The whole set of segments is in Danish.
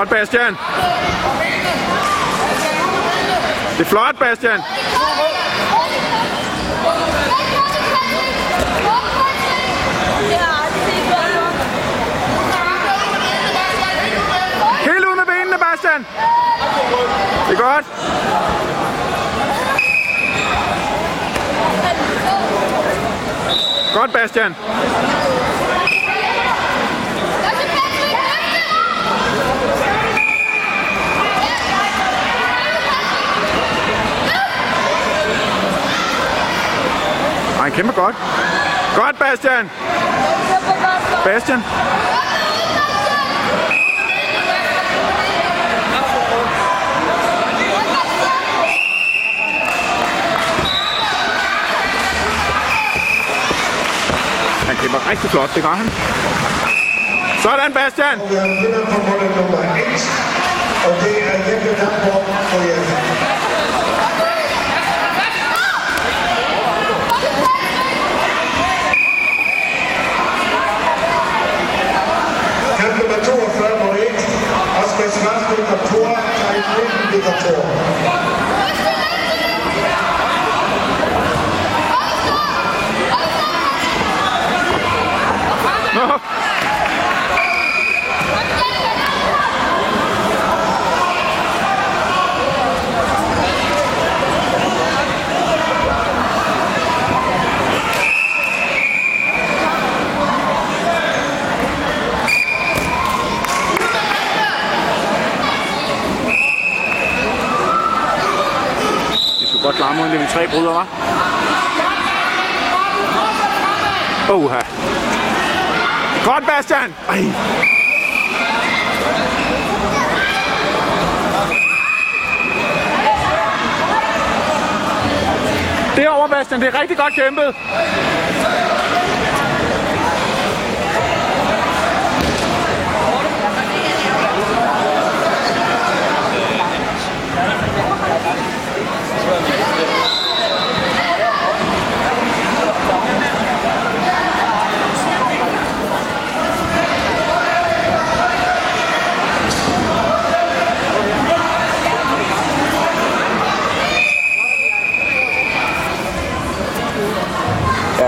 Godt, Bastian. Det er flot, Bastian. Helt ud med benene, Bastian. Det er godt. Godt, Bastian. Kæmpe godt. Godt, Bastian. Bastian. Han kæmper rigtig flot, det gør han. Sådan, Bastian. Og Vi har vinder på målet nummer 1, og det er Jeppe Damborg for Jeppe. natural. Det skulle de tre level 3 bryder, var. Oha. Godt, Bastian! Ej. Derovre, Bastian. Det er rigtig godt kæmpet.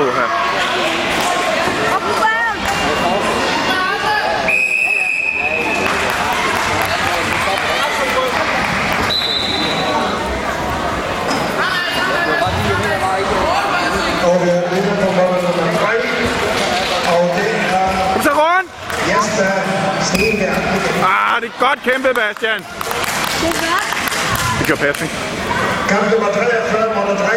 Kom så, Ron! Jesper Stenberg. Ah, det er godt kæmpet, Bastian. Det gør Patrick. Kamp nummer 43 mod 3,